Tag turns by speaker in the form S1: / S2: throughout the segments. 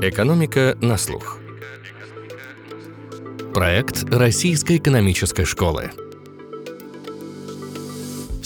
S1: Экономика на слух. Проект Российской экономической школы.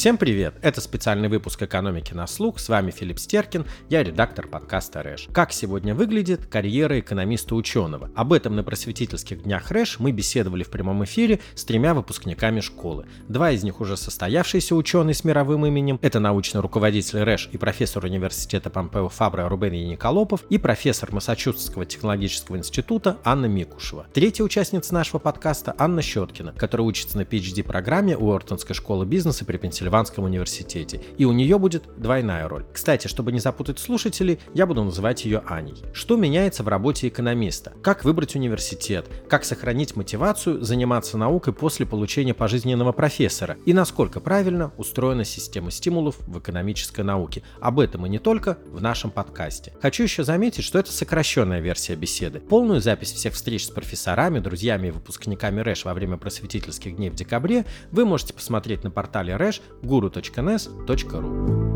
S2: Всем привет! Это специальный выпуск «Экономики на слух». С вами Филипп Стеркин, я редактор подкаста «Рэш». Как сегодня выглядит карьера экономиста-ученого? Об этом на просветительских днях «Рэш» мы беседовали в прямом эфире с тремя выпускниками школы. Два из них уже состоявшиеся ученые с мировым именем. Это научный руководитель «Рэш» и профессор университета Помпео Фабра Рубен Яниколопов и профессор Массачусетского технологического института Анна Микушева. Третья участница нашего подкаста Анна Щеткина, которая учится на PhD-программе у Ортонской школы бизнеса при Пенсильвании Пенсильванском университете, и у нее будет двойная роль. Кстати, чтобы не запутать слушателей, я буду называть ее Аней. Что меняется в работе экономиста? Как выбрать университет? Как сохранить мотивацию заниматься наукой после получения пожизненного профессора? И насколько правильно устроена система стимулов в экономической науке? Об этом и не только в нашем подкасте. Хочу еще заметить, что это сокращенная версия беседы. Полную запись всех встреч с профессорами, друзьями и выпускниками РЭШ во время просветительских дней в декабре вы можете посмотреть на портале РЭШ guru.nes.ru.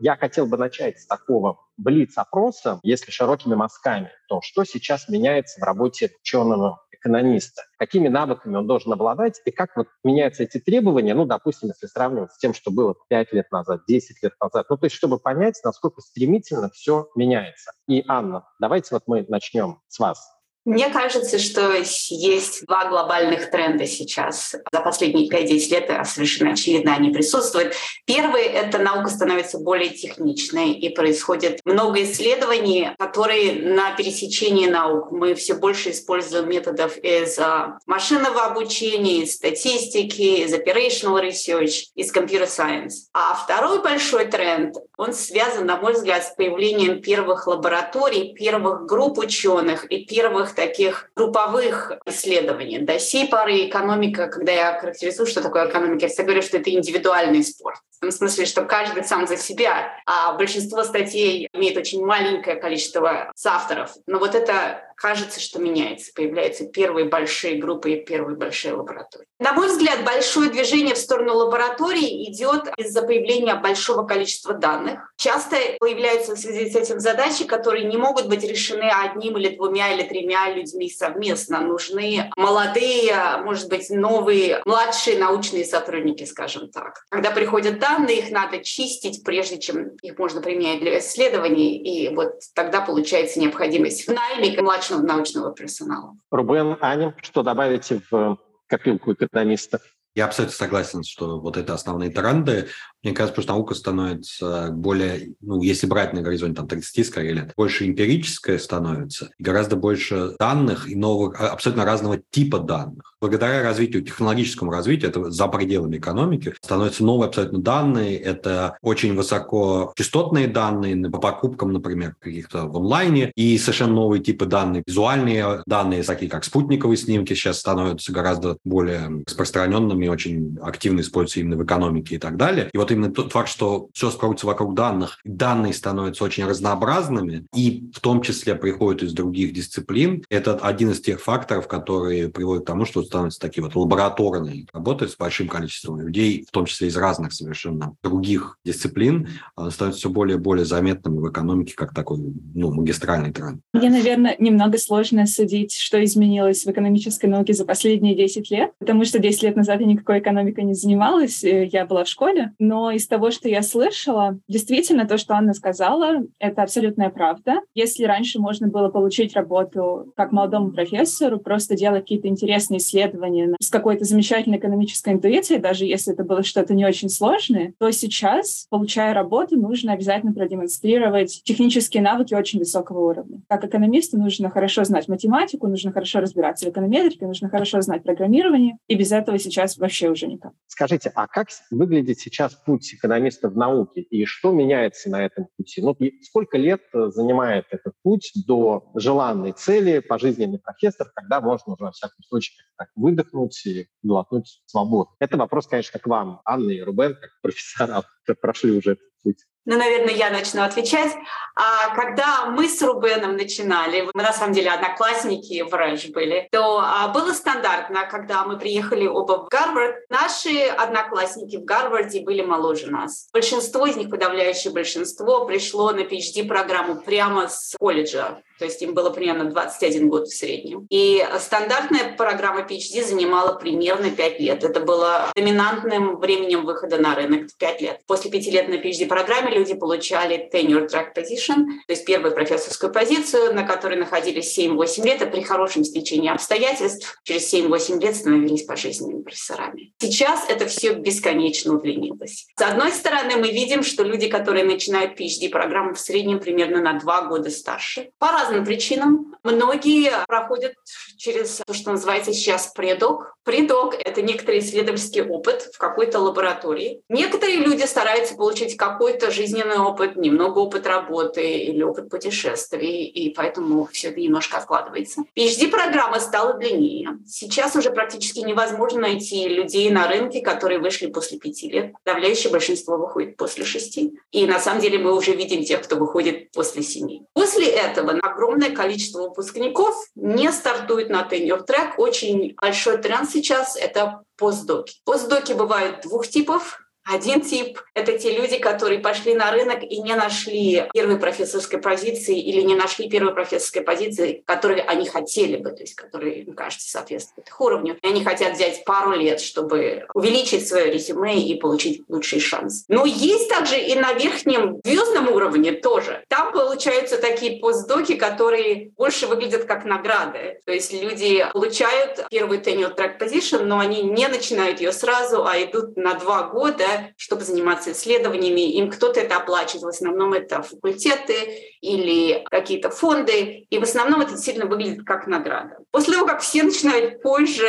S3: Я хотел бы начать с такого блиц-опроса, если широкими мазками, то что сейчас меняется в работе ученого экономиста? Какими навыками он должен обладать и как вот меняются эти требования, ну, допустим, если сравнивать с тем, что было 5 лет назад, 10 лет назад, ну, то есть чтобы понять, насколько стремительно все меняется. И, Анна, давайте вот мы начнем с вас.
S4: Мне кажется, что есть два глобальных тренда сейчас. За последние 5-10 лет а совершенно очевидно они присутствуют. Первый — это наука становится более техничной, и происходит много исследований, которые на пересечении наук. Мы все больше используем методов из а, машинного обучения, из статистики, из operational research, из computer science. А второй большой тренд, он связан, на мой взгляд, с появлением первых лабораторий, первых групп ученых и первых таких групповых исследований. До сей поры экономика, когда я характеризую, что такое экономика, я всегда говорю, что это индивидуальный спорт. В том смысле, что каждый сам за себя, а большинство статей имеет очень маленькое количество соавторов. Но вот это кажется, что меняется. Появляются первые большие группы и первые большие лаборатории. На мой взгляд, большое движение в сторону лабораторий идет из-за появления большого количества данных. Часто появляются в связи с этим задачи, которые не могут быть решены одним или двумя или тремя людьми совместно. Нужны молодые, может быть, новые, младшие научные сотрудники, скажем так. Когда приходят данные, их надо чистить, прежде чем их можно применять для исследований. И вот тогда получается необходимость в найме младшего научного, научного персонала.
S3: Рубен, Аня, что добавите в копилку экономистов?
S5: Я абсолютно согласен, что вот это основные тренды. Мне кажется, что наука становится более, ну, если брать на горизонте там 30 скорее лет, больше эмпирическая становится, гораздо больше данных и новых, а, абсолютно разного типа данных. Благодаря развитию, технологическому развитию, это за пределами экономики, становятся новые абсолютно данные, это очень высокочастотные данные по покупкам, например, каких-то в онлайне, и совершенно новые типы данных, визуальные данные, такие как спутниковые снимки, сейчас становятся гораздо более распространенными, очень активно используются именно в экономике и так далее. И вот именно тот факт, что все скроется вокруг данных, данные становятся очень разнообразными, и в том числе приходят из других дисциплин, это один из тех факторов, которые приводят к тому, что становятся такие вот лабораторные работы с большим количеством людей, в том числе из разных совершенно других дисциплин, а, становятся все более и более заметными в экономике как такой ну, магистральный тренд.
S6: Мне, наверное, немного сложно судить, что изменилось в экономической науке за последние 10 лет, потому что 10 лет назад я никакой экономикой не занималась, я была в школе, но из того, что я слышала, действительно то, что Анна сказала, это абсолютная правда. Если раньше можно было получить работу как молодому профессору, просто делать какие-то интересные исследования с какой-то замечательной экономической интуицией, даже если это было что-то не очень сложное, то сейчас, получая работу, нужно обязательно продемонстрировать технические навыки очень высокого уровня. Как экономисту нужно хорошо знать математику, нужно хорошо разбираться в эконометрике, нужно хорошо знать программирование, и без этого сейчас вообще уже никак.
S3: Скажите, а как выглядит сейчас путь экономиста в науке и что меняется на этом пути? Ну, и сколько лет э, занимает этот путь до желанной цели пожизненный профессор, когда можно уже, во всяком случае, так выдохнуть и глотнуть свободу? Это вопрос, конечно, к вам, Анна и Рубен, как профессора, прошли уже этот путь.
S4: Ну, наверное, я начну отвечать. А когда мы с Рубеном начинали, мы на самом деле одноклассники в РЭШ были, то а, было стандартно, когда мы приехали оба в Гарвард, наши одноклассники в Гарварде были моложе нас. Большинство из них, подавляющее большинство, пришло на PhD-программу прямо с колледжа то есть им было примерно 21 год в среднем. И стандартная программа PhD занимала примерно 5 лет. Это было доминантным временем выхода на рынок 5 лет. После 5 лет на PhD-программе люди получали tenure track position, то есть первую профессорскую позицию, на которой находились 7-8 лет, и при хорошем стечении обстоятельств через 7-8 лет становились пожизненными профессорами. Сейчас это все бесконечно удлинилось. С одной стороны, мы видим, что люди, которые начинают PhD-программу в среднем примерно на 2 года старше, по разным причинам. Многие проходят через то, что называется сейчас предок. Предок — это некоторый исследовательский опыт в какой-то лаборатории. Некоторые люди стараются получить какой-то жизненный опыт, немного опыт работы или опыт путешествий, и поэтому все это немножко откладывается. PhD-программа стала длиннее. Сейчас уже практически невозможно найти людей на рынке, которые вышли после пяти лет. Подавляющее большинство выходит после шести. И на самом деле мы уже видим тех, кто выходит после семи. После этого огромное количество выпускников не стартует на track. Очень большой тренд сейчас — это постдоки. Постдоки бывают двух типов. Один тип — это те люди, которые пошли на рынок и не нашли первой профессорской позиции или не нашли первой профессорской позиции, которые они хотели бы, то есть которые, им кажется, соответствуют их уровню. И они хотят взять пару лет, чтобы увеличить свое резюме и получить лучший шанс. Но есть также и на верхнем звездном уровне тоже. Там получаются такие постдоки, которые больше выглядят как награды. То есть люди получают первую tenure track position, но они не начинают ее сразу, а идут на два года чтобы заниматься исследованиями. Им кто-то это оплачивает. В основном это факультеты или какие-то фонды. И в основном это сильно выглядит как награда. После того, как все начинают позже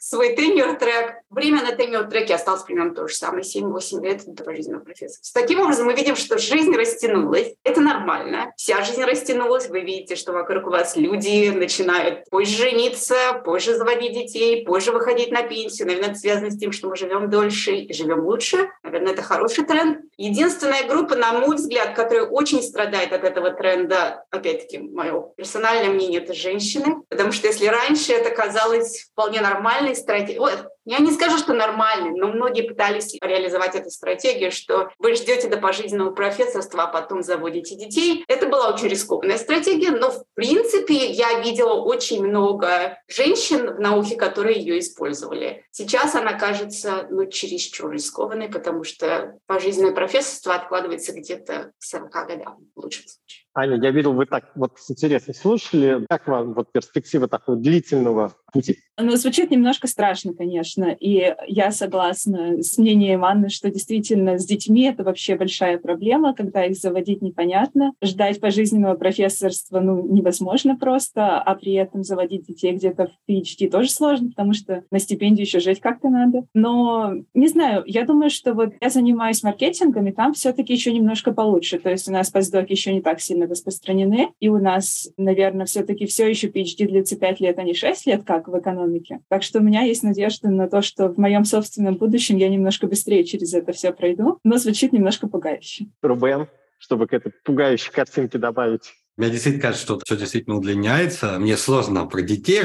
S4: свой теньер-трек. Время на теньер-треке осталось примерно то же самое, 7-8 лет до пожизненного профессора. Таким образом, мы видим, что жизнь растянулась. Это нормально. Вся жизнь растянулась. Вы видите, что вокруг вас люди начинают позже жениться, позже заводить детей, позже выходить на пенсию. Наверное, это связано с тем, что мы живем дольше и живем лучше. Наверное, это хороший тренд. Единственная группа, на мой взгляд, которая очень страдает от этого тренда, опять-таки, мое персональное мнение, это женщины. Потому что если раньше это казалось вполне нормальной стратегией, я не скажу, что нормальный, но многие пытались реализовать эту стратегию, что вы ждете до пожизненного профессорства, а потом заводите детей. Это была очень рискованная стратегия, но в принципе я видела очень много женщин в науке, которые ее использовали. Сейчас она кажется ну, чересчур рискованной, потому что пожизненное профессорство откладывается где-то к 40 годам в лучшем случае.
S3: Аня, я видел, вы так вот с интересом слушали. Как вам вот перспектива такого длительного пути?
S6: Ну, звучит немножко страшно, конечно. И я согласна с мнением Анны, что действительно с детьми это вообще большая проблема, когда их заводить непонятно. Ждать пожизненного профессорства ну, невозможно просто, а при этом заводить детей где-то в PhD тоже сложно, потому что на стипендию еще жить как-то надо. Но, не знаю, я думаю, что вот я занимаюсь маркетингом, и там все-таки еще немножко получше. То есть у нас постдоки еще не так сильно распространены, и у нас, наверное, все-таки все еще PhD длится 5 лет, а не 6 лет, как в экономике. Так что у меня есть надежда на то, что в моем собственном будущем я немножко быстрее через это все пройду, но звучит немножко пугающе.
S3: Рубен, чтобы к этой пугающей картинке добавить
S5: мне действительно кажется, что все действительно удлиняется. Мне сложно про детей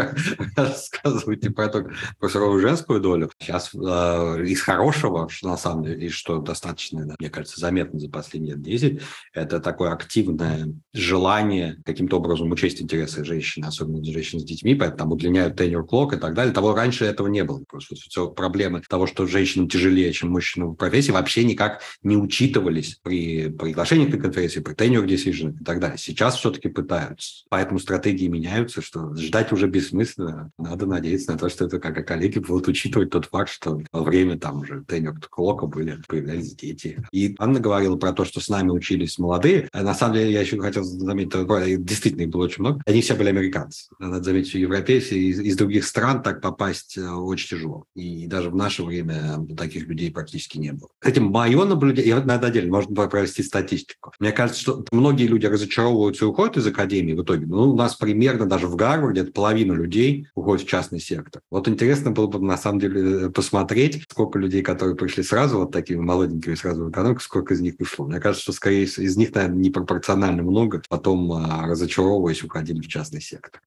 S5: рассказывать и про, только, про суровую женскую долю. Сейчас э, из хорошего, что на самом деле, и что достаточно, мне кажется, заметно за последние лет 10, это такое активное желание каким-то образом учесть интересы женщин, особенно женщин с детьми, поэтому удлиняют tenure clock и так далее. Того раньше этого не было. Просто все проблемы того, что женщинам тяжелее, чем мужчинам в профессии, вообще никак не учитывались при приглашении на конференции, при tenure decision и так далее далее. Сейчас все-таки пытаются. Поэтому стратегии меняются, что ждать уже бессмысленно. Надо надеяться на то, что это как коллеги будут учитывать тот факт, что во время там уже тенер клока были, появлялись дети. И Анна говорила про то, что с нами учились молодые. На самом деле я еще хотел заметить, действительно их было очень много. Они все были американцы. Надо заметить, что европейцы из, из других стран так попасть э, очень тяжело. И даже в наше время таких людей практически не было. Кстати, мое наблюдение, я надо отдельно, можно провести статистику. Мне кажется, что многие люди разочарованы разочаровываются и уходят из академии в итоге. Ну, у нас примерно даже в Гарварде половина людей уходит в частный сектор. Вот интересно было бы на самом деле посмотреть, сколько людей, которые пришли сразу вот такими молоденькими сразу в экономику, сколько из них ушло. Мне кажется, что скорее из них, наверное, непропорционально много, потом а, разочаровываясь, уходили в частный сектор.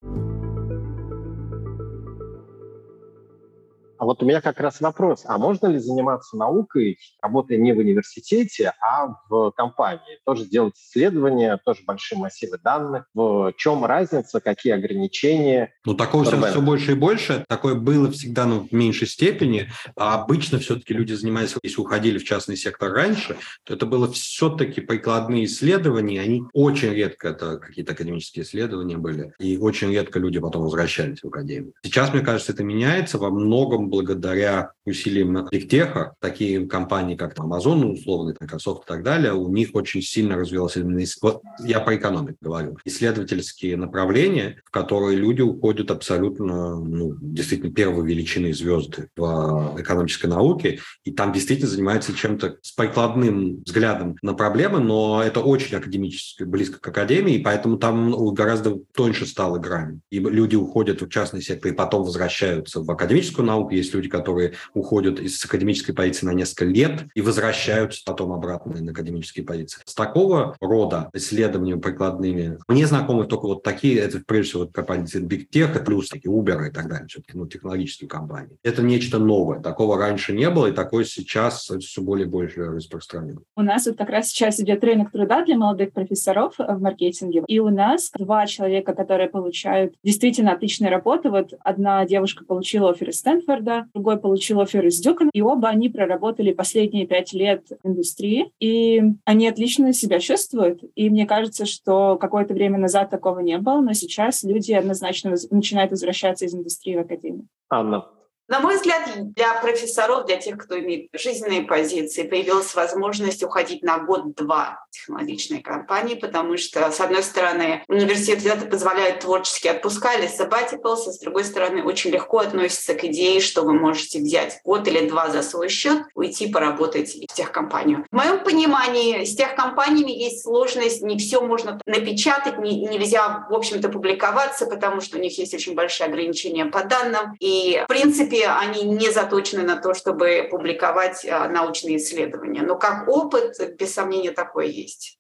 S3: А вот у меня как раз вопрос, а можно ли заниматься наукой, работая не в университете, а в компании? Тоже делать исследования, тоже большие массивы данных. В чем разница, какие ограничения?
S5: Ну, такого сейчас все больше и больше. Такое было всегда, но в меньшей степени. А обычно все-таки люди занимались, если уходили в частный сектор раньше, то это было все-таки прикладные исследования. Они очень редко, это какие-то академические исследования были, и очень редко люди потом возвращались в академию. Сейчас, мне кажется, это меняется во многом благодаря усилиям Бигтеха, такие компании, как Amazon, условно, Microsoft и так далее, у них очень сильно развилось именно, вот я про экономику говорю, исследовательские направления, в которые люди уходят абсолютно, ну, действительно, первой величины звезды в экономической науке, и там действительно занимаются чем-то с прикладным взглядом на проблемы, но это очень академически, близко к академии, и поэтому там ну, гораздо тоньше стала грань. И люди уходят в частный сектор и потом возвращаются в академическую науку, есть люди, которые уходят из академической позиции на несколько лет и возвращаются потом обратно на академические позиции. С такого рода исследованиями прикладными мне знакомы только вот такие, это прежде всего компании Big Tech, плюс такие Uber и так далее, все-таки ну, технологические компании. Это нечто новое. Такого раньше не было, и такое сейчас все более и больше распространено.
S6: У нас вот как раз сейчас идет рынок труда для молодых профессоров в маркетинге, и у нас два человека, которые получают действительно отличные работы. Вот одна девушка получила офер из Стэнфорда, Гарварда, другой получил офер из Дюкона, и оба они проработали последние пять лет в индустрии, и они отлично себя чувствуют, и мне кажется, что какое-то время назад такого не было, но сейчас люди однозначно начинают возвращаться из индустрии в академию.
S3: Анна,
S4: на мой взгляд, для профессоров, для тех, кто имеет жизненные позиции, появилась возможность уходить на год-два технологичной компании, потому что, с одной стороны, университеты позволяют творчески отпуска или sabbaticals, а с другой стороны, очень легко относятся к идее, что вы можете взять год или два за свой счет, уйти поработать в техкомпанию. В моем понимании, с техкомпаниями есть сложность, не все можно напечатать, не, нельзя, в общем-то, публиковаться, потому что у них есть очень большие ограничения по данным. И, в принципе, принципе, они не заточены на то, чтобы публиковать а, научные исследования. Но как опыт, без сомнения, такое есть.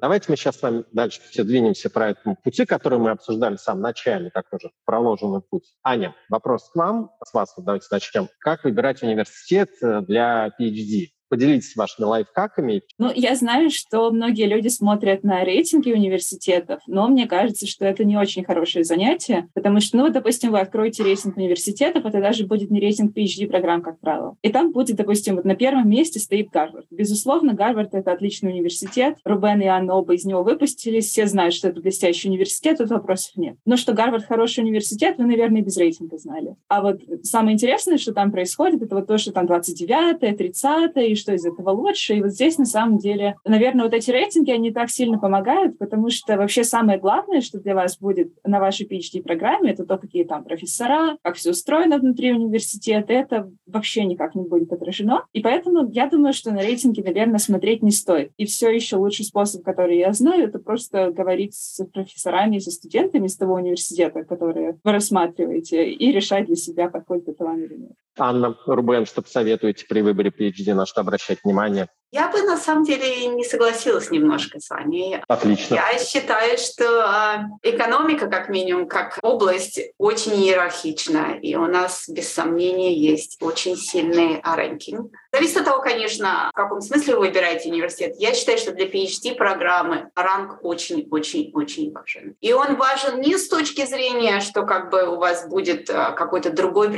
S3: Давайте мы сейчас с вами дальше все двинемся по этому пути, который мы обсуждали в самом начале, как тоже проложенный путь. Аня, вопрос к вам. С вас давайте начнем. Как выбирать университет э, для PhD? Поделитесь вашими лайфхаками.
S6: Ну, я знаю, что многие люди смотрят на рейтинги университетов, но мне кажется, что это не очень хорошее занятие, потому что, ну, допустим, вы откроете рейтинг университетов, это даже будет не рейтинг PhD-программ, как правило. И там будет, допустим, вот на первом месте стоит Гарвард. Безусловно, Гарвард — это отличный университет. Рубен и Анна оба из него выпустились. Все знают, что это блестящий университет, тут вопросов нет. Но что Гарвард хороший университет, вы, наверное, без рейтинга знали. А вот самое интересное, что там происходит, это вот то, что там 29-е, 30-е, и что из этого лучше. И вот здесь, на самом деле, наверное, вот эти рейтинги, они так сильно помогают, потому что вообще самое главное, что для вас будет на вашей PhD-программе, это то, какие там профессора, как все устроено внутри университета. Это вообще никак не будет отражено. И поэтому я думаю, что на рейтинги, наверное, смотреть не стоит. И все еще лучший способ, который я знаю, это просто говорить с профессорами, со студентами из того университета, которые вы рассматриваете, и решать для себя, подходит это вам или нет.
S3: Анна Рубен, что посоветуете при выборе PhD, на что обращать внимание?
S4: Я бы на самом деле не согласилась немножко с вами.
S3: Отлично.
S4: Я считаю, что а, экономика, как минимум, как область, очень иерархична. И у нас, без сомнения, есть очень сильный рэнкинг. Зависит от того, конечно, в каком смысле вы выбираете университет. Я считаю, что для PhD-программы ранг очень-очень-очень важен. И он важен не с точки зрения, что как бы у вас будет а, какой-то другой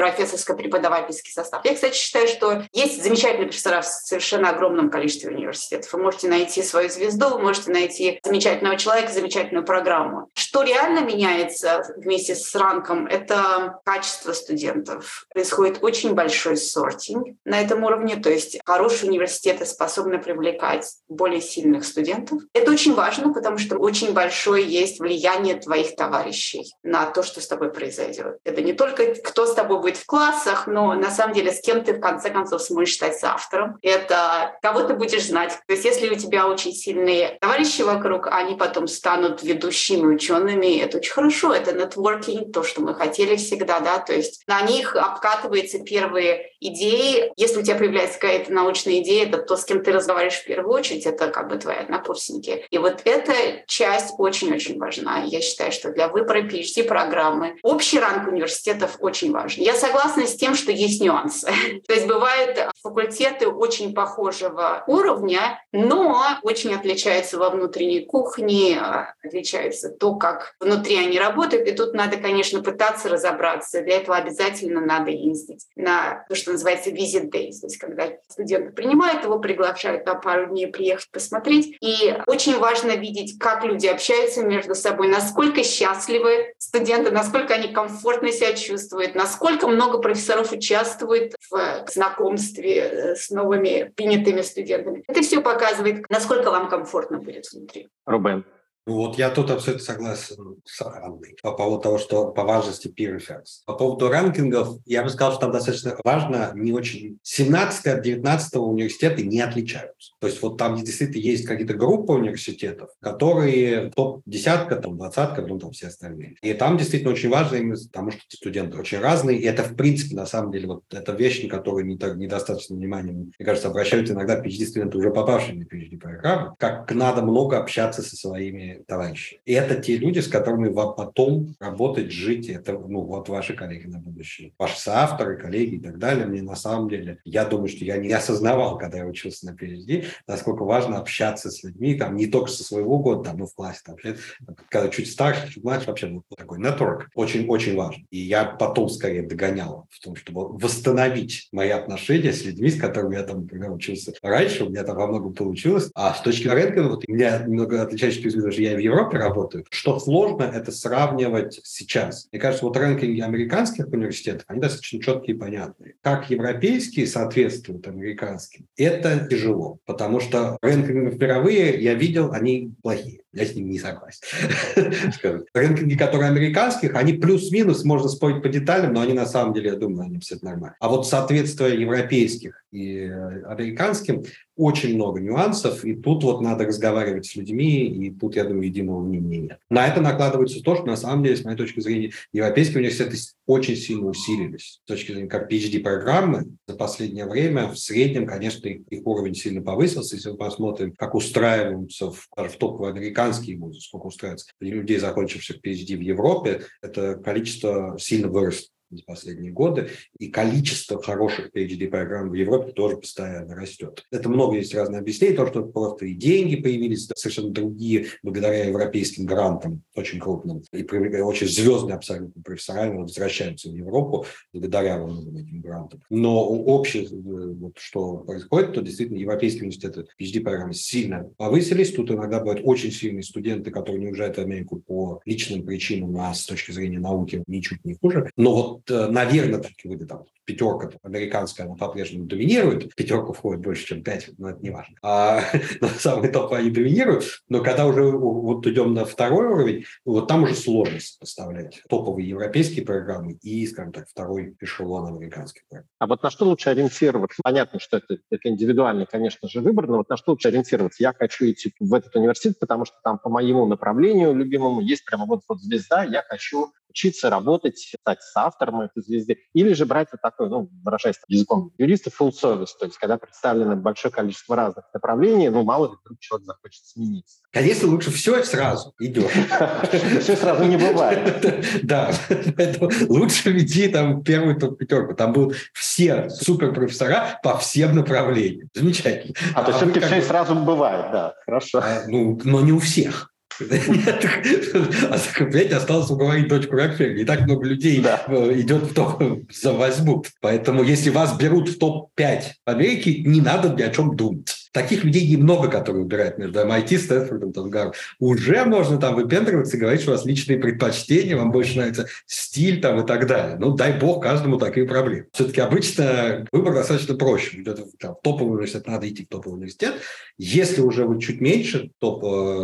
S4: профессорско-преподавательский состав. Я, кстати, считаю, что есть замечательные профессора в совершенно огромном количестве университетов. Вы можете найти свою звезду, вы можете найти замечательного человека, замечательную программу. Что реально меняется вместе с ранком, это качество студентов. Происходит очень большой сортинг на этом уровне, то есть хорошие университеты способны привлекать более сильных студентов. Это очень важно, потому что очень большое есть влияние твоих товарищей на то, что с тобой произойдет. Это не только кто с тобой будет в классах, но на самом деле с кем ты в конце концов сможешь стать автором. Это кого ты будешь знать. То есть если у тебя очень сильные товарищи вокруг, они потом станут ведущими учеными, это очень хорошо. Это нетворкинг, то, что мы хотели всегда, да, то есть на них обкатываются первые идеи. Если у тебя появляется какая-то научная идея, это то, с кем ты разговариваешь в первую очередь, это как бы твои однокурсники. И вот эта часть очень-очень важна. Я считаю, что для выбора PhD-программы общий ранг университетов очень важен. Я согласна с тем, что есть нюансы. То есть бывают факультеты очень похожего уровня, но очень отличаются во внутренней кухне, отличается то, как внутри они работают. И тут надо, конечно, пытаться разобраться. Для этого обязательно надо ездить на то, что называется visit days, то есть когда студенты принимают его, приглашают на пару дней приехать посмотреть. И очень важно видеть, как люди общаются между собой, насколько счастливы студенты, насколько они комфортно себя чувствуют, насколько много профессоров участвует в знакомстве э, с новыми принятыми студентами. Это все показывает, насколько вам комфортно будет внутри.
S3: Рубен.
S5: Вот я тут абсолютно согласен с Анной по поводу того, что по важности peer effects. По поводу ранкингов, я бы сказал, что там достаточно важно, не очень... 17 от 19 университеты не отличаются. То есть вот там действительно есть какие-то группы университетов, которые топ-десятка, там, двадцатка, ну там все остальные. И там действительно очень важно именно потому, что студенты очень разные. И это, в принципе, на самом деле, вот это вещь, на которую не так, недостаточно внимания, мне кажется, обращают иногда PhD-студенты, уже попавшие на PhD-программу, как надо много общаться со своими товарищи. И это те люди, с которыми вам потом работать, жить. Это ну, вот ваши коллеги на будущее. Ваши соавторы, коллеги и так далее. Мне на самом деле, я думаю, что я не осознавал, когда я учился на PhD, насколько важно общаться с людьми, там, не только со своего года, там, ну, в классе, там, когда чуть старше, чуть младше, вообще ну, такой нетворк очень-очень важен. И я потом скорее догонял в том, чтобы восстановить мои отношения с людьми, с которыми я там, например, учился раньше, у меня там во многом получилось. А с точки зрения вот, меня немного отличающая точка зрения, я в Европе работаю, что сложно это сравнивать сейчас. Мне кажется, вот рынки американских университетов, они достаточно четкие и понятные. Как европейские соответствуют американским, это тяжело, потому что рынки мировые я видел, они плохие. Я с ним не согласен. Рынки, которые американских, они плюс-минус, можно спорить по деталям, но они на самом деле, я думаю, они все нормально. А вот соответствие европейских и американским очень много нюансов, и тут вот надо разговаривать с людьми, и тут, я думаю, единого мнения нет. На это накладывается то, что на самом деле, с моей точки зрения, европейские университеты очень сильно усилились. С точки зрения как PhD-программы за последнее время в среднем, конечно, их уровень сильно повысился. Если мы посмотрим, как устраиваются в, в топовые американские вузы, сколько устраивается людей, закончивших PhD в Европе, это количество сильно выросло за последние годы, и количество хороших PhD-программ в Европе тоже постоянно растет. Это много есть разных объяснений, то, что просто и деньги появились совершенно другие, благодаря европейским грантам, очень крупным, и очень звездные абсолютно профессорами возвращаются в Европу благодаря во многим этим грантам. Но общее, вот, что происходит, то действительно европейские университеты PhD-программы сильно повысились. Тут иногда бывают очень сильные студенты, которые не уезжают в Америку по личным причинам, а с точки зрения науки ничуть не хуже. Но вот Э, наверное, все вы там пятерка американская, она по-прежнему доминирует. В пятерку входит больше, чем пять, но это не важно. А на самый топ они доминируют. Но когда уже вот идем на второй уровень, вот там уже сложно сопоставлять топовые европейские программы и, скажем так, второй эшелон американских программ.
S3: А вот на что лучше ориентироваться? Понятно, что это, это индивидуальный, конечно же, выбор, но вот на что лучше ориентироваться? Я хочу идти в этот университет, потому что там по моему направлению любимому есть прямо вот, вот звезда, я хочу учиться, работать, стать автором этой звезды. Или же брать вот такой, ну, выражаясь языком юристов, full service, то есть когда представлено большое количество разных направлений, ну, мало ли вдруг человек захочет смениться.
S5: Конечно, лучше все сразу идет.
S3: Все сразу не бывает.
S5: Да, лучше веди там первую топ-пятерку. Там будут все суперпрофессора по всем направлениям. Замечательно.
S3: А, то все-таки все сразу бывает, да, хорошо. А,
S5: ну, но не у всех. А понимаете, осталось уговорить дочку Рокфеллера. Не так много людей э, идет в топ за возьмут. Поэтому если вас берут в топ-5 Америки, не надо ни о чем думать. Таких людей немного, которые выбирают между MIT, Стэнфордом, там, Гарвардом. Уже можно там выпендриваться и говорить, что у вас личные предпочтения, вам больше нравится стиль там и так далее. Ну, дай бог каждому такие проблемы. Все-таки обычно выбор достаточно проще. Где-то там, топовый университет, надо идти в топовый университет. Если уже вы чуть меньше, топ,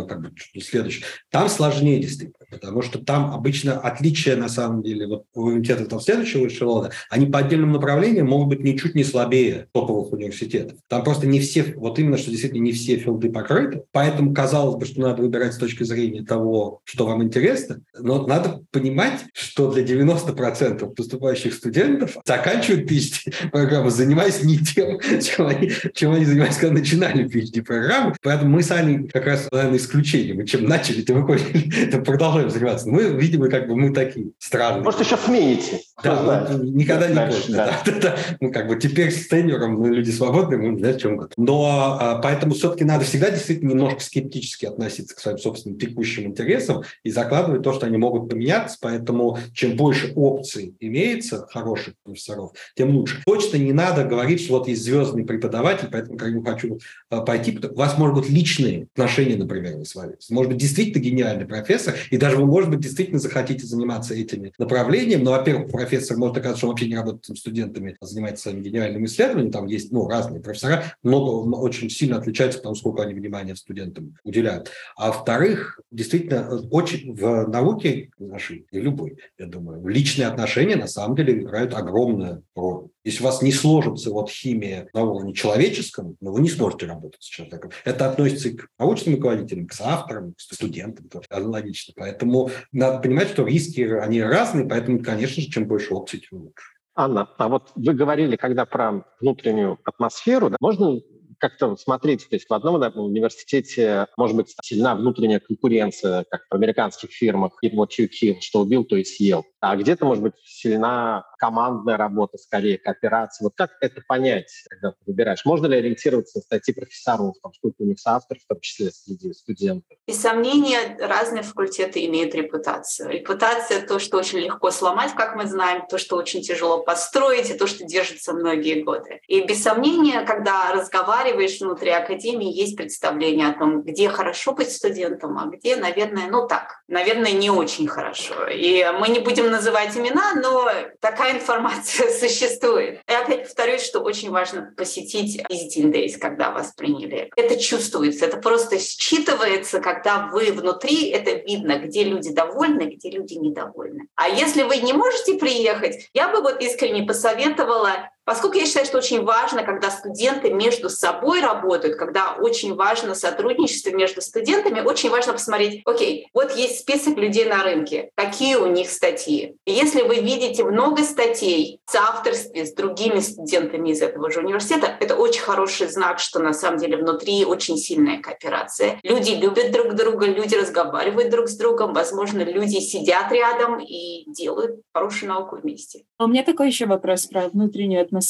S5: как бы следующий, там сложнее действительно, потому что там обычно отличия на самом деле вот университеты там следующего эшелона, они по отдельным направлениям могут быть ничуть не слабее топовых университетов. Там просто не все, вот именно, что действительно не все филды покрыты, поэтому казалось бы, что надо выбирать с точки зрения того, что вам интересно, но надо понимать, что для 90% поступающих студентов заканчивают PhD-программу, занимаясь не тем, чем они, чем они занимались, когда начинали PhD-программу. Поэтому мы сами как раз, наверное, исключение. Мы чем начали, тем мы продолжаем заниматься. Но мы, видимо, как бы мы такие странные.
S3: Может, еще смените.
S5: Да, ну, никогда не поздно. Да. Да, да, Ну, как бы теперь с тенером мы люди свободные, мы знаем, чем угодно. Но поэтому все-таки надо всегда действительно немножко скептически относиться к своим собственным текущим интересам и закладывать то, что они могут поменяться. Поэтому чем больше опций имеется хороших профессоров, тем лучше. Точно не надо говорить, что вот есть звездный преподаватель, поэтому к нему хочу а, пойти. У вас, может быть, личные отношения, например, с вами. Может быть, действительно гениальный профессор, и даже вы, может быть, действительно захотите заниматься этими направлениями. Но, во-первых, профессор может оказаться, что он вообще не работает с студентами, а занимается своими гениальными исследованиями. Там есть ну, разные профессора, много, очень сильно отличаются потому, сколько они внимания студентам уделяют. А во-вторых, действительно, очень в науке нашей, и любой, я думаю, личные отношения на самом деле играют огромную роль. Если у вас не сложится вот химия на уровне человеческом, ну, вы не сможете работать с человеком. Это относится и к научным руководителям, к соавторам, к студентам, тоже аналогично. Поэтому надо понимать, что риски, они разные, поэтому, конечно же, чем больше опций, тем лучше.
S3: Анна, а вот вы говорили, когда про внутреннюю атмосферу, да, можно как-то смотреть, то есть в одном да, университете может быть сильна внутренняя конкуренция, как в американских фирмах, и вот что убил, то и съел. А где-то может быть сильна командная работа, скорее кооперация. Вот как это понять, когда ты выбираешь? Можно ли ориентироваться на статьи профессоров, там, сколько у них соавторов, в том числе среди студентов?
S4: Без сомнения, разные факультеты имеют репутацию. Репутация — то, что очень легко сломать, как мы знаем, то, что очень тяжело построить, и то, что держится многие годы. И без сомнения, когда разговариваешь внутри академии, есть представление о том, где хорошо быть студентом, а где, наверное, ну так, наверное, не очень хорошо. И мы не будем называть имена, но такая информация существует. И опять повторюсь, что очень важно посетить Visiting Days, когда вас приняли. Это чувствуется, это просто считывается, когда вы внутри, это видно, где люди довольны, где люди недовольны. А если вы не можете приехать, я бы вот искренне посоветовала Поскольку я считаю, что очень важно, когда студенты между собой работают, когда очень важно сотрудничество между студентами, очень важно посмотреть, окей, вот есть список людей на рынке, какие у них статьи. И если вы видите много статей в соавторстве с другими студентами из этого же университета, это очень хороший знак, что на самом деле внутри очень сильная кооперация. Люди любят друг друга, люди разговаривают друг с другом, возможно, люди сидят рядом и делают хорошую науку вместе.
S6: А у меня такой еще вопрос про внутреннюю атмосферу.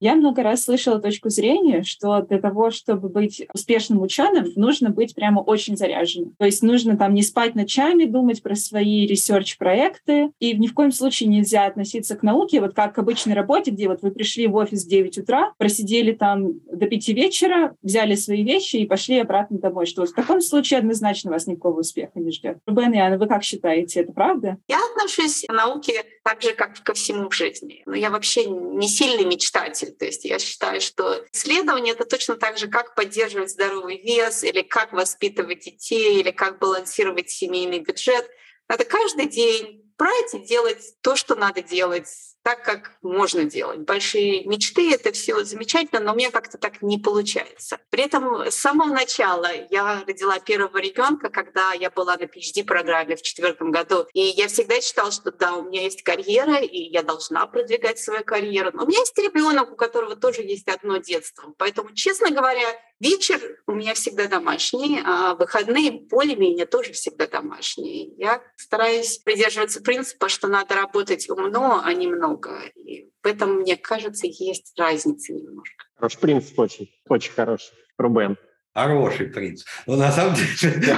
S6: Я много раз слышала точку зрения, что для того, чтобы быть успешным ученым, нужно быть прямо очень заряженным. То есть нужно там не спать ночами, думать про свои ресерч-проекты, и ни в коем случае нельзя относиться к науке вот как к обычной работе, где вот вы пришли в офис в 9 утра, просидели там до 5 вечера, взяли свои вещи и пошли обратно домой. Что вот в таком случае однозначно вас никакого успеха не ждет. Рубен и Анна, вы как считаете, это правда?
S4: Я отношусь к науке так же, как ко всему в жизни. Но я вообще не сильный мечтатель. То есть я считаю, что исследование — это точно так же, как поддерживать здоровый вес, или как воспитывать детей, или как балансировать семейный бюджет. Надо каждый день брать и делать то, что надо делать, так, как можно делать. Большие мечты — это все замечательно, но у меня как-то так не получается. При этом с самого начала я родила первого ребенка, когда я была на PhD-программе в четвертом году. И я всегда считала, что да, у меня есть карьера, и я должна продвигать свою карьеру. Но у меня есть ребенок, у которого тоже есть одно детство. Поэтому, честно говоря, Вечер у меня всегда домашний, а выходные более-менее тоже всегда домашние. Я стараюсь придерживаться принципа, что надо работать умно, а не много. И в этом, мне кажется, есть разница немножко.
S3: Хороший принцип очень, очень хороший. Рубен.
S5: Хороший принцип. Но на самом деле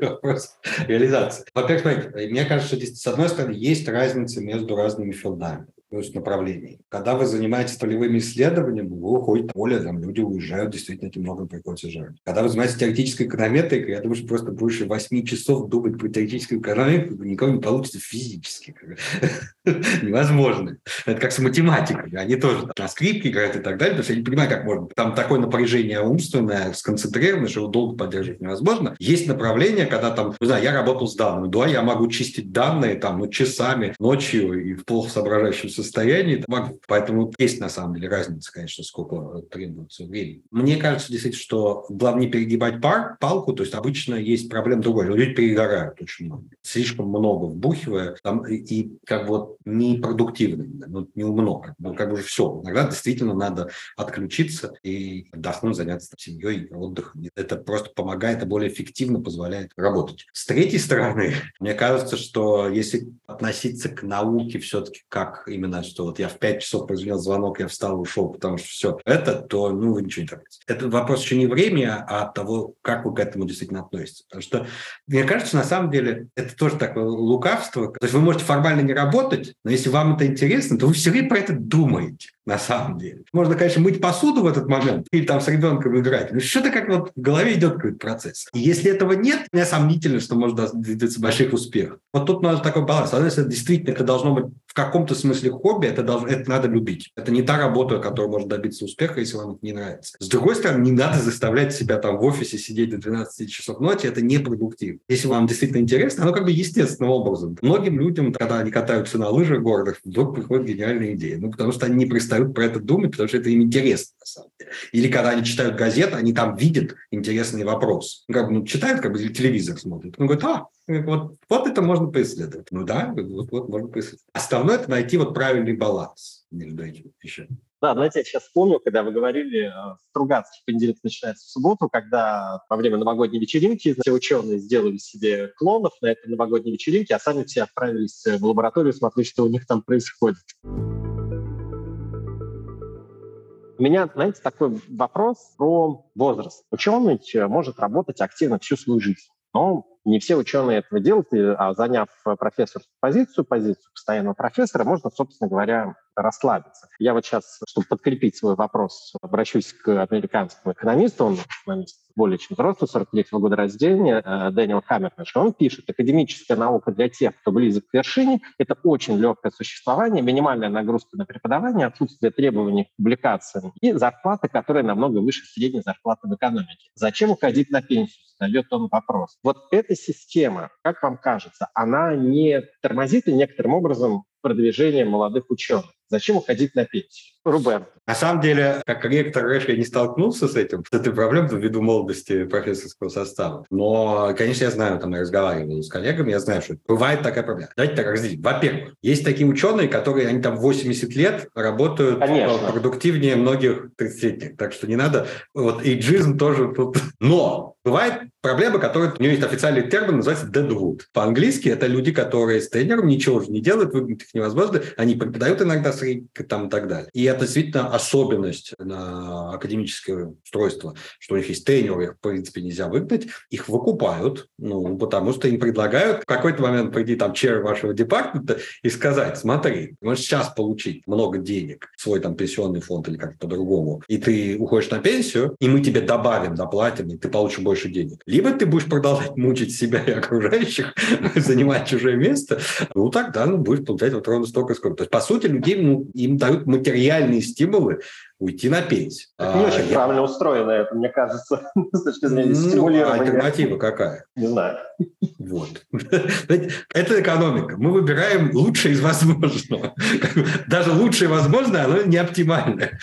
S5: вопрос реализации. Во-первых, мне кажется, что с одной стороны есть разница между разными филдами. То есть направлений. Когда вы занимаетесь полевыми исследованиями, вы уходите в поле, там люди уезжают, действительно, этим много приходится жертв. Когда вы занимаетесь теоретической эконометрикой, я думаю, что просто больше 8 часов думать про теоретическую экономику никого не получится физически. Невозможно. Это как с математикой. Они тоже на скрипке играют и так далее, потому что я не понимаю, как можно. Там такое напряжение умственное, сконцентрированное, что его долго поддерживать невозможно. Есть направление, когда там, не знаю, я работал с данными, да, я могу чистить данные там ну, часами, ночью и в плохо соображающем. Могу. Поэтому есть на самом деле разница, конечно, сколько требуется времени. Мне кажется, действительно, что главное не перегибать пар, палку, то есть обычно есть проблема другой. Люди перегорают очень много. Слишком много вбухивая, там, и, и как вот непродуктивно, ну, не много. Ну, как бы уже все. Иногда действительно надо отключиться и отдохнуть, заняться семьей, отдыхом. Это просто помогает и более эффективно позволяет работать. С третьей стороны, мне кажется, что если относиться к науке все-таки как именно, что вот я в 5 часов прозвенел звонок, я встал, ушел, потому что все это, то ну, вы ничего не тратите. Это вопрос еще не времени, а того, как вы к этому действительно относитесь. Потому что, мне кажется, на самом деле, это тоже такое лукавство. То есть вы можете формально не работать, но если вам это интересно, то вы все время про это думаете на самом деле. Можно, конечно, мыть посуду в этот момент или там с ребенком играть, но что-то как вот в голове идет какой-то процесс. И если этого нет, мне сомнительно, что можно добиться больших успехов. Вот тут надо такой баланс. Соответственно, действительно, это должно быть в каком-то смысле хобби, это, должно, это надо любить. Это не та работа, которая может добиться успеха, если вам это не нравится. С другой стороны, не надо заставлять себя там в офисе сидеть до 12 часов ночи, это не продуктивно. Если вам действительно интересно, оно как бы естественным образом. Многим людям, когда они катаются на лыжах городах, вдруг приходит гениальная идея. Ну, потому что они не перестают про это думать, потому что это им интересно, на самом деле. Или когда они читают газеты, они там видят интересный вопрос. Ну, как бы, ну, читают, как бы телевизор смотрят. Он говорит, а, вот, вот это можно поисследовать. Ну да, вот, вот можно поисследовать. Основное – это найти вот правильный баланс между этими вещами.
S3: Да, знаете, я сейчас вспомнил, когда вы говорили, э, Стругацкий понедельник начинается в субботу, когда во время новогодней вечеринки все ученые сделали себе клонов на этой новогодней вечеринке, а сами все отправились в лабораторию смотреть, что у них там происходит. У меня, знаете, такой вопрос про возраст. Ученый может работать активно всю свою жизнь, но не все ученые этого делают, а заняв профессорскую позицию, позицию постоянного профессора, можно, собственно говоря, расслабиться. Я вот сейчас, чтобы подкрепить свой вопрос, обращусь к американскому экономисту, он экономист более чем взрослый, 43-го года рождения, э, Дэниел Хаммермеш. Он пишет, академическая наука для тех, кто близок к вершине, это очень легкое существование, минимальная нагрузка на преподавание, отсутствие требований к публикациям и зарплата, которая намного выше средней зарплаты в экономике. Зачем уходить на пенсию? Задает он вопрос. Вот эта система, как вам кажется, она не тормозит ли некоторым образом продвижение молодых ученых? Зачем уходить на пенсию? Рубен.
S5: На самом деле, как ректор РЭШ я не столкнулся с этим, с этой проблемой ввиду молодости профессорского состава. Но, конечно, я знаю, там я разговаривал с коллегами, я знаю, что бывает такая проблема. Давайте так разделить. Во-первых, есть такие ученые, которые, они там 80 лет работают конечно. продуктивнее многих 30-летних. Так что не надо... Вот эйджизм тоже тут... Но бывает проблема, которая... У нее есть официальный термин, называется deadwood. По-английски это люди, которые с тренером ничего уже не делают, выгнать их невозможно. Они преподают иногда там и так далее. И это действительно особенность на академическое устройство, что у них есть тренер, их, в принципе, нельзя выгнать, их выкупают, ну, потому что им предлагают в какой-то момент прийти там чер вашего департамента и сказать, смотри, можешь сейчас получить много денег, свой там пенсионный фонд или как-то по-другому, и ты уходишь на пенсию, и мы тебе добавим, доплатим, и ты получишь больше денег. Либо ты будешь продолжать мучить себя и окружающих, занимать чужое место, ну, тогда ну, будешь получать вот ровно столько, сколько. То есть, по сути, людей, ну, им дают материальные стимулы уйти на пенсию.
S3: Это не а, очень я... правильно устроено это, мне кажется, с точки зрения ну, стимулирования.
S5: Альтернатива какая?
S3: Не знаю.
S5: Вот. Это экономика. Мы выбираем лучшее из возможного. Даже лучшее возможное, оно не оптимальное.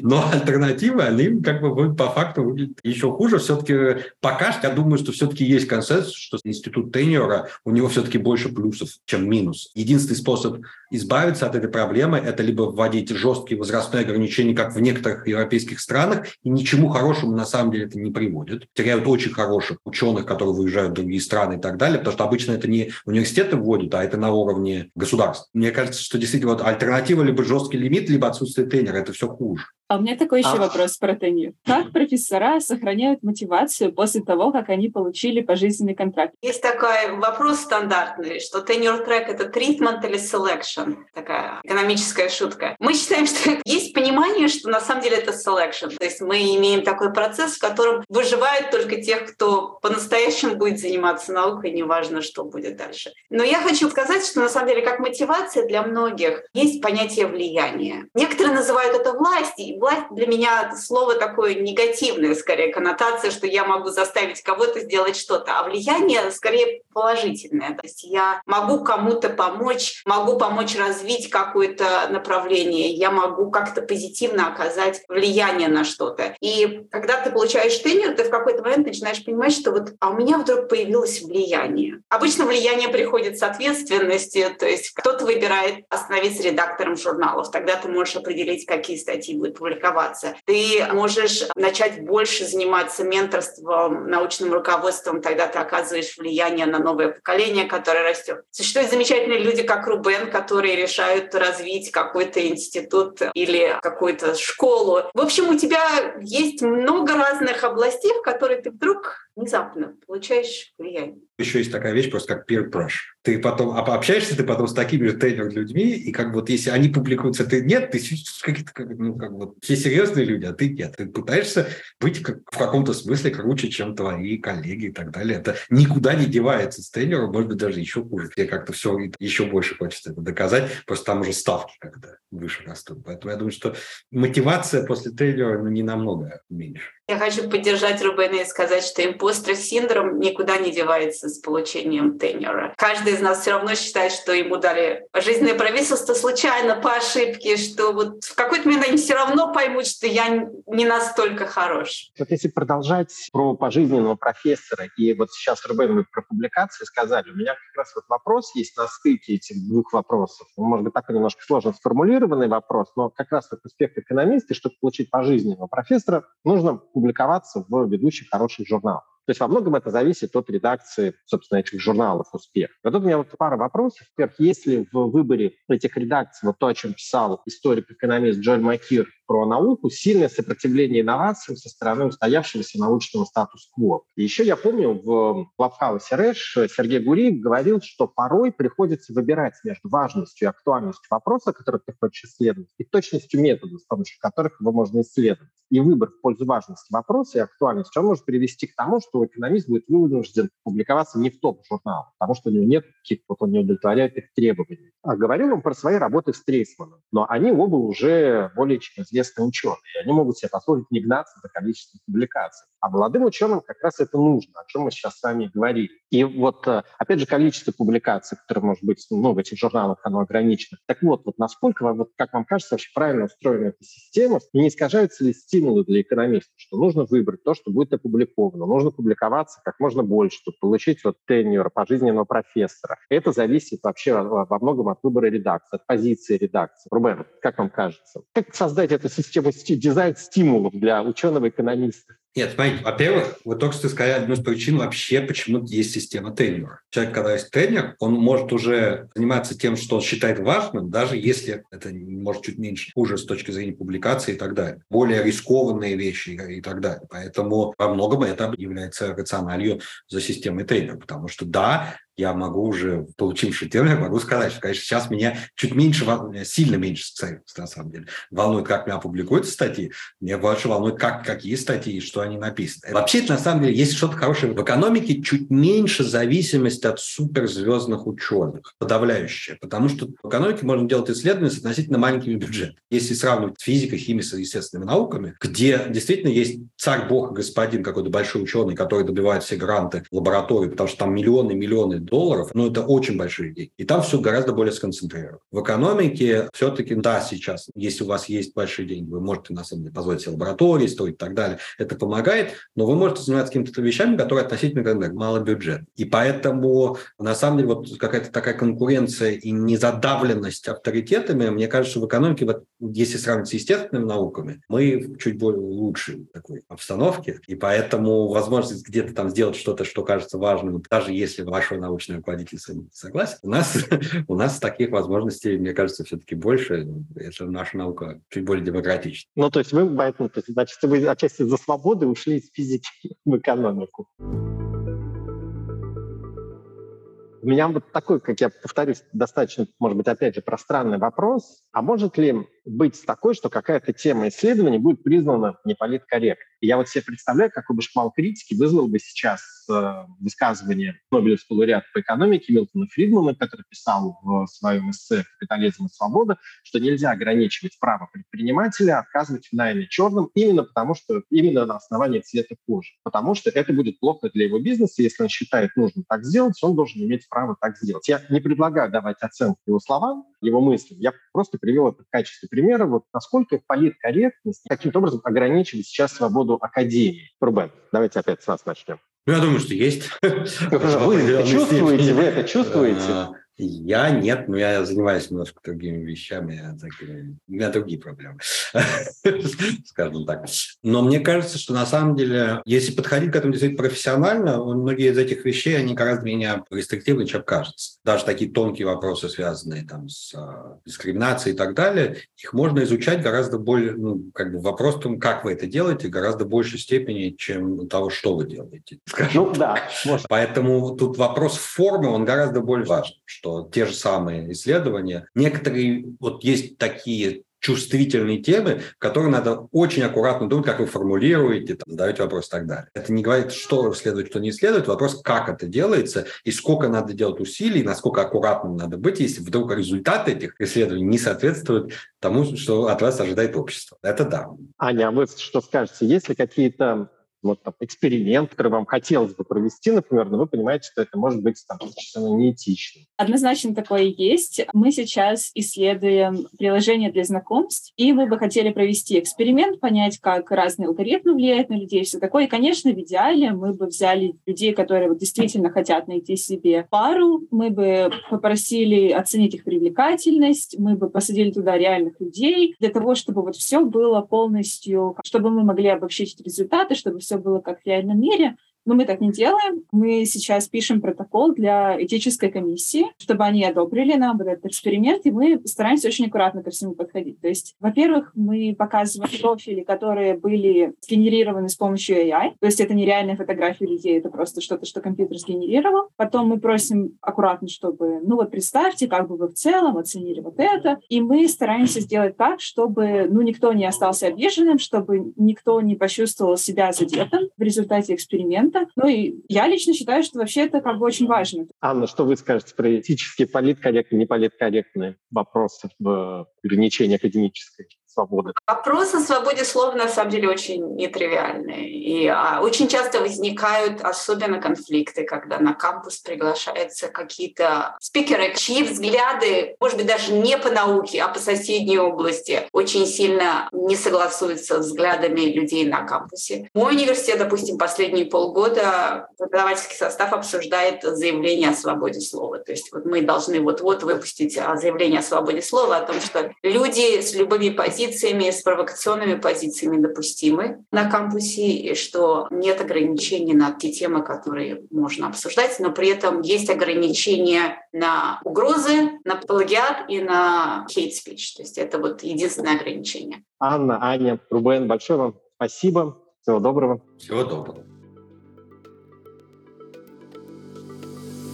S5: Но альтернативы, они как бы по факту выглядят еще хуже. Все-таки пока что я думаю, что все-таки есть консенсус, что институт тенера, у него все-таки больше плюсов, чем минус. Единственный способ избавиться от этой проблемы – это либо вводить жесткие возрастные ограничения, как в некоторых европейских странах, и ничему хорошему на самом деле это не приводит. Теряют очень хороших ученых, которые выезжают в другие страны и так далее, потому что обычно это не университеты вводят, а это на уровне государств. Мне кажется, что действительно вот альтернатива либо жесткий лимит, либо отсутствие тренера – это все хуже.
S6: А у меня такой еще
S3: А.
S6: вопрос про тенью. Как профессора сохраняют мотивацию после того, как они получили пожизненный контракт?
S4: Есть такой вопрос стандартный, что tenure track — это treatment или selection, такая экономическая шутка. Мы считаем, что есть понимание, что на самом деле это selection. То есть мы имеем такой процесс, в котором выживают только тех, кто по-настоящему будет заниматься наукой, неважно, что будет дальше. Но я хочу сказать, что на самом деле как мотивация для многих есть понятие влияния. Некоторые называют это властью, власть для меня слово такое негативное, скорее, коннотация, что я могу заставить кого-то сделать что-то, а влияние скорее положительное. То есть я могу кому-то помочь, могу помочь развить какое-то направление, я могу как-то позитивно оказать влияние на что-то. И когда ты получаешь тенер, ты в какой-то момент начинаешь понимать, что вот а у меня вдруг появилось влияние. Обычно влияние приходит с ответственности, то есть кто-то выбирает остановиться редактором журналов, тогда ты можешь определить, какие статьи будут публиковаться. Ты можешь начать больше заниматься менторством, научным руководством, тогда ты оказываешь влияние на новое поколение, которое растет. Существуют замечательные люди, как Рубен, которые решают развить какой-то институт или какую-то школу. В общем, у тебя есть много разных областей, в которые ты вдруг внезапно получаешь влияние.
S5: Еще есть такая вещь просто как peer pressure. Ты потом а общаешься ты потом с такими же тренер людьми, и как вот если они публикуются, ты нет, ты какие-то как, ну, как вот все серьезные люди, а ты нет. Ты пытаешься быть как, в каком-то смысле круче, чем твои коллеги и так далее. Это никуда не девается с тренером, может быть, даже еще хуже. Тебе как-то все еще больше хочется это доказать, просто там уже ставки как-то выше растут. Поэтому я думаю, что мотивация после тренера ну, не намного меньше.
S4: Я хочу поддержать Рубена и сказать, что импостер-синдром никуда не девается с получением тенера. Каждый из нас все равно считает, что ему дали жизненное правительство случайно, по ошибке, что вот в какой-то момент они все равно поймут, что я не настолько хорош.
S3: Вот если продолжать про пожизненного профессора, и вот сейчас, Рубен, вы про публикации сказали, у меня как раз вот вопрос есть на стыке этих двух вопросов. Может быть, такой немножко сложно сформулированный вопрос, но как раз вот успех экономиста, чтобы получить пожизненного профессора, нужно публиковаться в ведущих хороших журналах. То есть во многом это зависит от редакции, собственно, этих журналов «Успех». Вот тут у меня вот пара вопросов. Во-первых, есть ли в выборе этих редакций, вот то, о чем писал историк-экономист Джоэль Макир про науку, сильное сопротивление инновациям со стороны устоявшегося научного статус-кво. И еще я помню, в Клабхаусе Рэш Сергей Гуриев говорил, что порой приходится выбирать между важностью и актуальностью вопроса, который ты хочешь исследовать, и точностью метода, с помощью которых его можно исследовать. И выбор в пользу важности вопроса и актуальности, он может привести к тому, что экономист будет вынужден публиковаться не в топ-журналах, потому что у него нет каких-то, вот он не удовлетворяет их требований. А говорил он про свои работы с Трейсманом, но они оба уже более чем известные ученые, они могут себе позволить не гнаться за количеством публикаций. А молодым ученым как раз это нужно, о чем мы сейчас с вами говорили. И вот, опять же, количество публикаций, которые может быть ну, в этих журналах, оно ограничено. Так вот, вот насколько, вот, как вам кажется, вообще правильно устроена эта система, не искажаются ли стимулы для экономистов, что нужно выбрать то, что будет опубликовано, нужно публиковаться как можно больше, чтобы получить вот тенюр пожизненного профессора. Это зависит вообще во многом от выбора редакции, от позиции редакции. Рубен, как вам кажется? Как создать эту систему дизайн стимулов для ученого-экономиста?
S5: Нет, смотрите, во-первых, вы только что сказали одну из причин вообще, почему есть система тренера. Человек, когда есть тренер, он может уже заниматься тем, что он считает важным, даже если это может чуть меньше хуже с точки зрения публикации и так далее. Более рискованные вещи и так далее. Поэтому во многом это является рациональю за системой тренера. Потому что да, я могу уже, получивший термин, могу сказать, что, конечно, сейчас меня чуть меньше, сильно меньше специалистов, на самом деле, волнует, как меня публикуются статьи, меня больше волнует, как, какие статьи и что они написаны. Вообще, на самом деле, есть что-то хорошее. В экономике чуть меньше зависимость от суперзвездных ученых, подавляющая, потому что в экономике можно делать исследования с относительно маленькими бюджетами. Если сравнивать физикой, химией с естественными науками, где действительно есть царь, бог, господин, какой-то большой ученый, который добивает все гранты лаборатории, потому что там миллионы, миллионы долларов, но это очень большие деньги. И там все гораздо более сконцентрировано. В экономике все-таки, да, сейчас, если у вас есть большие деньги, вы можете, на самом деле, позволить себе лаборатории строить и так далее. Это помогает, но вы можете заниматься какими-то вещами, которые относительно как мало бюджет. И поэтому, на самом деле, вот какая-то такая конкуренция и незадавленность авторитетами, мне кажется, в экономике вот если сравнить с естественными науками, мы чуть более лучшей такой обстановке, и поэтому возможность где-то там сделать что-то, что кажется важным, даже если ваш научный руководитель согласен, у нас, у нас таких возможностей, мне кажется, все-таки больше. Это наша наука чуть более демократична.
S3: Ну, то есть вы, поэтому, то есть, значит, вы отчасти за свободы ушли из физики в экономику. У меня вот такой, как я повторюсь, достаточно, может быть, опять же, пространный вопрос. А может ли быть такой, что какая-то тема исследования будет признана неполиткорректной? Я вот себе представляю, какой бы шквал критики вызвал бы сейчас э, высказывание Нобелевского лауреата по экономике Милтона Фридмана, который писал в своем эссе «Капитализм и свобода», что нельзя ограничивать право предпринимателя отказывать в найме черным именно потому, что именно на основании цвета кожи. Потому что это будет плохо для его бизнеса. Если он считает нужным так сделать, он должен иметь право так сделать. Я не предлагаю давать оценку его словам, его мыслям. Я просто привел это в качестве примера, вот насколько политкорректность каким-то образом ограничивает сейчас свободу академии. Рубен, давайте опять с вас начнем.
S5: Ну, я думаю, что есть.
S3: Вы это чувствуете? Вы это чувствуете? А,
S5: я нет, но я занимаюсь немножко другими вещами, я так, у меня другие проблемы, скажем так. Но мне кажется, что на самом деле, если подходить к этому действительно профессионально, многие из этих вещей, они гораздо менее рестриктивны, чем кажется. Даже такие тонкие вопросы, связанные там с а, дискриминацией и так далее, их можно изучать гораздо более, ну, как бы вопрос в том, как вы это делаете, гораздо большей степени, чем того, что вы делаете.
S3: Ну да.
S5: Может. Поэтому тут вопрос формы, он гораздо более важен, что те же самые исследования, некоторые, вот есть такие чувствительные темы, которые надо очень аккуратно думать, как вы формулируете, там, задаете вопрос и так далее. Это не говорит, что следует, что не следует, вопрос, как это делается и сколько надо делать усилий, насколько аккуратным надо быть, если вдруг результаты этих исследований не соответствуют тому, что от вас ожидает общество. Это да.
S3: Аня, а вы что скажете? Есть ли какие-то вот, там, эксперимент, который вам хотелось бы провести, например, но вы понимаете, что это может быть там, совершенно неэтично.
S6: Однозначно такое есть. Мы сейчас исследуем приложение для знакомств, и мы бы хотели провести эксперимент, понять, как разные алгоритмы влияют на людей, все такое. И, конечно, в идеале мы бы взяли людей, которые вот действительно хотят найти себе пару, мы бы попросили оценить их привлекательность, мы бы посадили туда реальных людей для того, чтобы вот все было полностью, чтобы мы могли обобщить результаты, чтобы все было как в реальном мире, но мы так не делаем. Мы сейчас пишем протокол для этической комиссии, чтобы они одобрили нам этот эксперимент, и мы стараемся очень аккуратно ко всему подходить. То есть, во-первых, мы показываем профили, которые были сгенерированы с помощью AI, то есть это не реальные фотографии людей, это просто что-то, что компьютер сгенерировал. Потом мы просим аккуратно, чтобы, ну вот представьте, как бы вы в целом оценили вот это, и мы стараемся сделать так, чтобы, ну, никто не остался обиженным, чтобы никто не почувствовал себя задетым в результате эксперимента, это. Ну и я лично считаю, что вообще это как бы очень важно.
S3: Анна, что вы скажете про этические политкорректные, неполиткорректные вопросы в ограничении академической свободы?
S4: Вопрос о свободе слова на самом деле очень нетривиальный. И а, очень часто возникают особенно конфликты, когда на кампус приглашаются какие-то спикеры, чьи взгляды, может быть, даже не по науке, а по соседней области, очень сильно не согласуются с взглядами людей на кампусе. Мой университет, допустим, последние полгода преподавательский состав обсуждает заявление о свободе слова. То есть вот мы должны вот-вот выпустить а, заявление о свободе слова, о том, что люди с любыми позициями позициями, с провокационными позициями допустимы на кампусе, и что нет ограничений на те темы, которые можно обсуждать, но при этом есть ограничения на угрозы, на плагиат и на hate speech. То есть это вот единственное ограничение.
S3: Анна, Аня, Рубен, большое вам спасибо. Всего доброго.
S5: Всего доброго.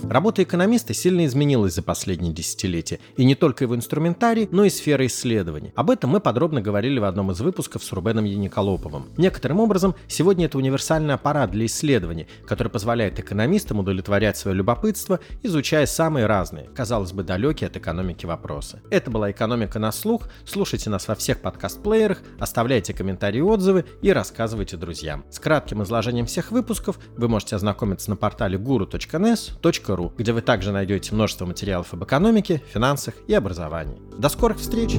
S2: Работа экономиста сильно изменилась за последние десятилетия, и не только его инструментарий, но и сфера исследований. Об этом мы подробно говорили в одном из выпусков с Рубеном Яниколоповым. Некоторым образом, сегодня это универсальный аппарат для исследований, который позволяет экономистам удовлетворять свое любопытство, изучая самые разные, казалось бы, далекие от экономики вопросы. Это была «Экономика на слух». Слушайте нас во всех подкаст-плеерах, оставляйте комментарии и отзывы и рассказывайте друзьям. С кратким изложением всех выпусков вы можете ознакомиться на портале guru.nes.ru где вы также найдете множество материалов об экономике, финансах и образовании. До скорых встреч!